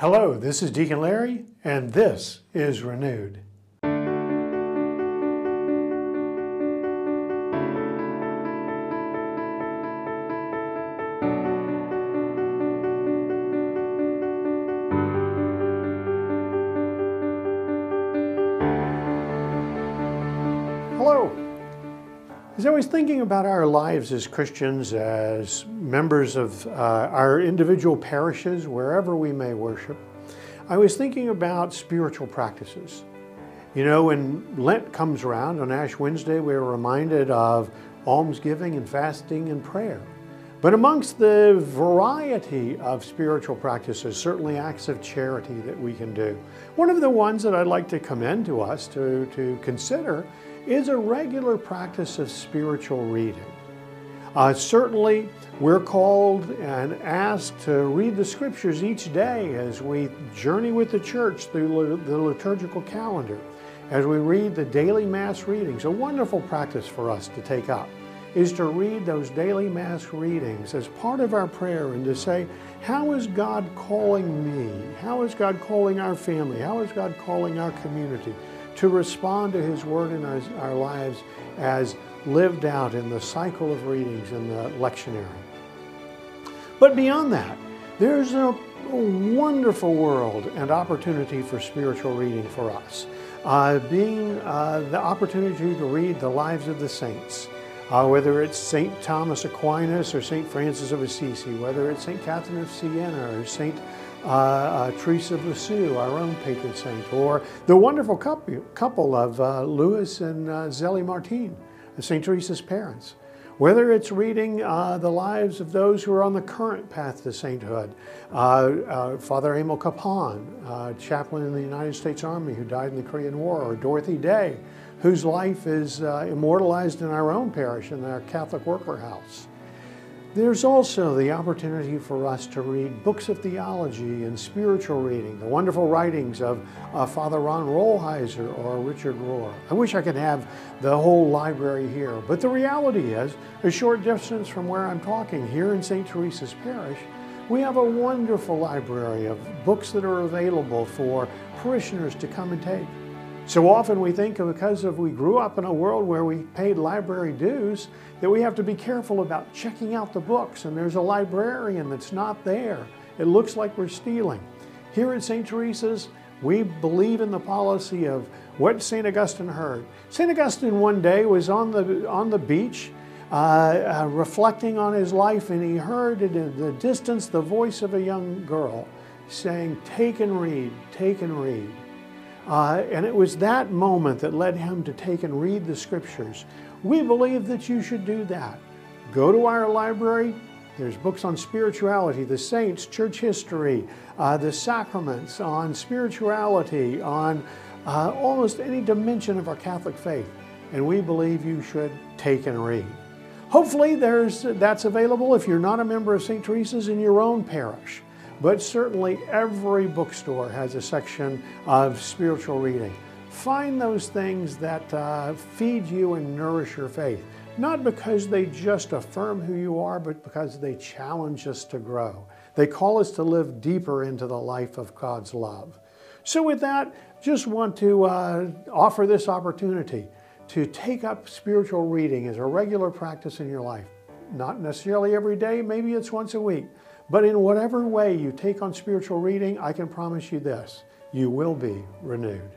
Hello, this is Deacon Larry, and this is Renewed. As I was thinking about our lives as Christians, as members of uh, our individual parishes, wherever we may worship, I was thinking about spiritual practices. You know, when Lent comes around on Ash Wednesday, we're reminded of almsgiving and fasting and prayer. But amongst the variety of spiritual practices, certainly acts of charity that we can do. One of the ones that I'd like to commend to us to, to consider is a regular practice of spiritual reading. Uh, certainly, we're called and asked to read the scriptures each day as we journey with the church through the liturgical calendar, as we read the daily Mass readings. A wonderful practice for us to take up is to read those daily Mass readings as part of our prayer and to say, How is God calling me? How is God calling our family? How is God calling our community? To respond to His Word in our, our lives as lived out in the cycle of readings in the lectionary. But beyond that, there's a, wonderful world and opportunity for spiritual reading for us. Uh, being uh, the opportunity to read the lives of the saints, uh, whether it's St. Thomas Aquinas or St. Francis of Assisi, whether it's St. Catherine of Siena or St uh, uh, Teresa of Lisieux, our own patron saint, or the wonderful couple, of uh, Louis and uh, Zélie Martin, St. Teresa's parents. Whether it's reading uh, the lives of those who are on the current path to sainthood, uh, Father Emil Kapaun, chaplain in the United States Army who died in the Korean War, or Dorothy Day, whose life is immortalized in our own parish in our Catholic worker house. There's also the opportunity for us to read books of theology and spiritual reading, the wonderful writings of uh, Father Ron Rolheiser or Richard Rohr. I wish I could have the whole library here, but the reality is, a short distance from where I'm talking, here in St. Theresa's Parish, we have a wonderful library of books that are available for parishioners to come and take. So often we think because of we grew up in a world where we paid library dues that we have to be careful about checking out the books and there's a librarian that's not there. It looks like we're stealing. Here at St. Theresa's, we believe in the policy of what St. Augustine heard. St. Augustine one day was on the, on the beach uh, uh, reflecting on his life and he heard in the distance the voice of a young girl saying, take and read, take and read. Uh, and it was that moment that led him to take and read the scriptures. We believe that you should do that. Go to our library. There's books on spirituality, the saints, church history, uh, the sacraments, on spirituality, on uh, almost any dimension of our Catholic faith. And we believe you should take and read. Hopefully there's, that's available if you're not a member of St. Theresa's in your own parish. But certainly every bookstore has a section of spiritual reading. Find those things that uh, feed you and nourish your faith, not because they just affirm who you are, but because they challenge us to grow. They call us to live deeper into the life of God's love. So, with that, just want to uh, offer this opportunity to take up spiritual reading as a regular practice in your life. Not necessarily every day, maybe it's once a week. But in whatever way you take on spiritual reading, I can promise you this you will be renewed.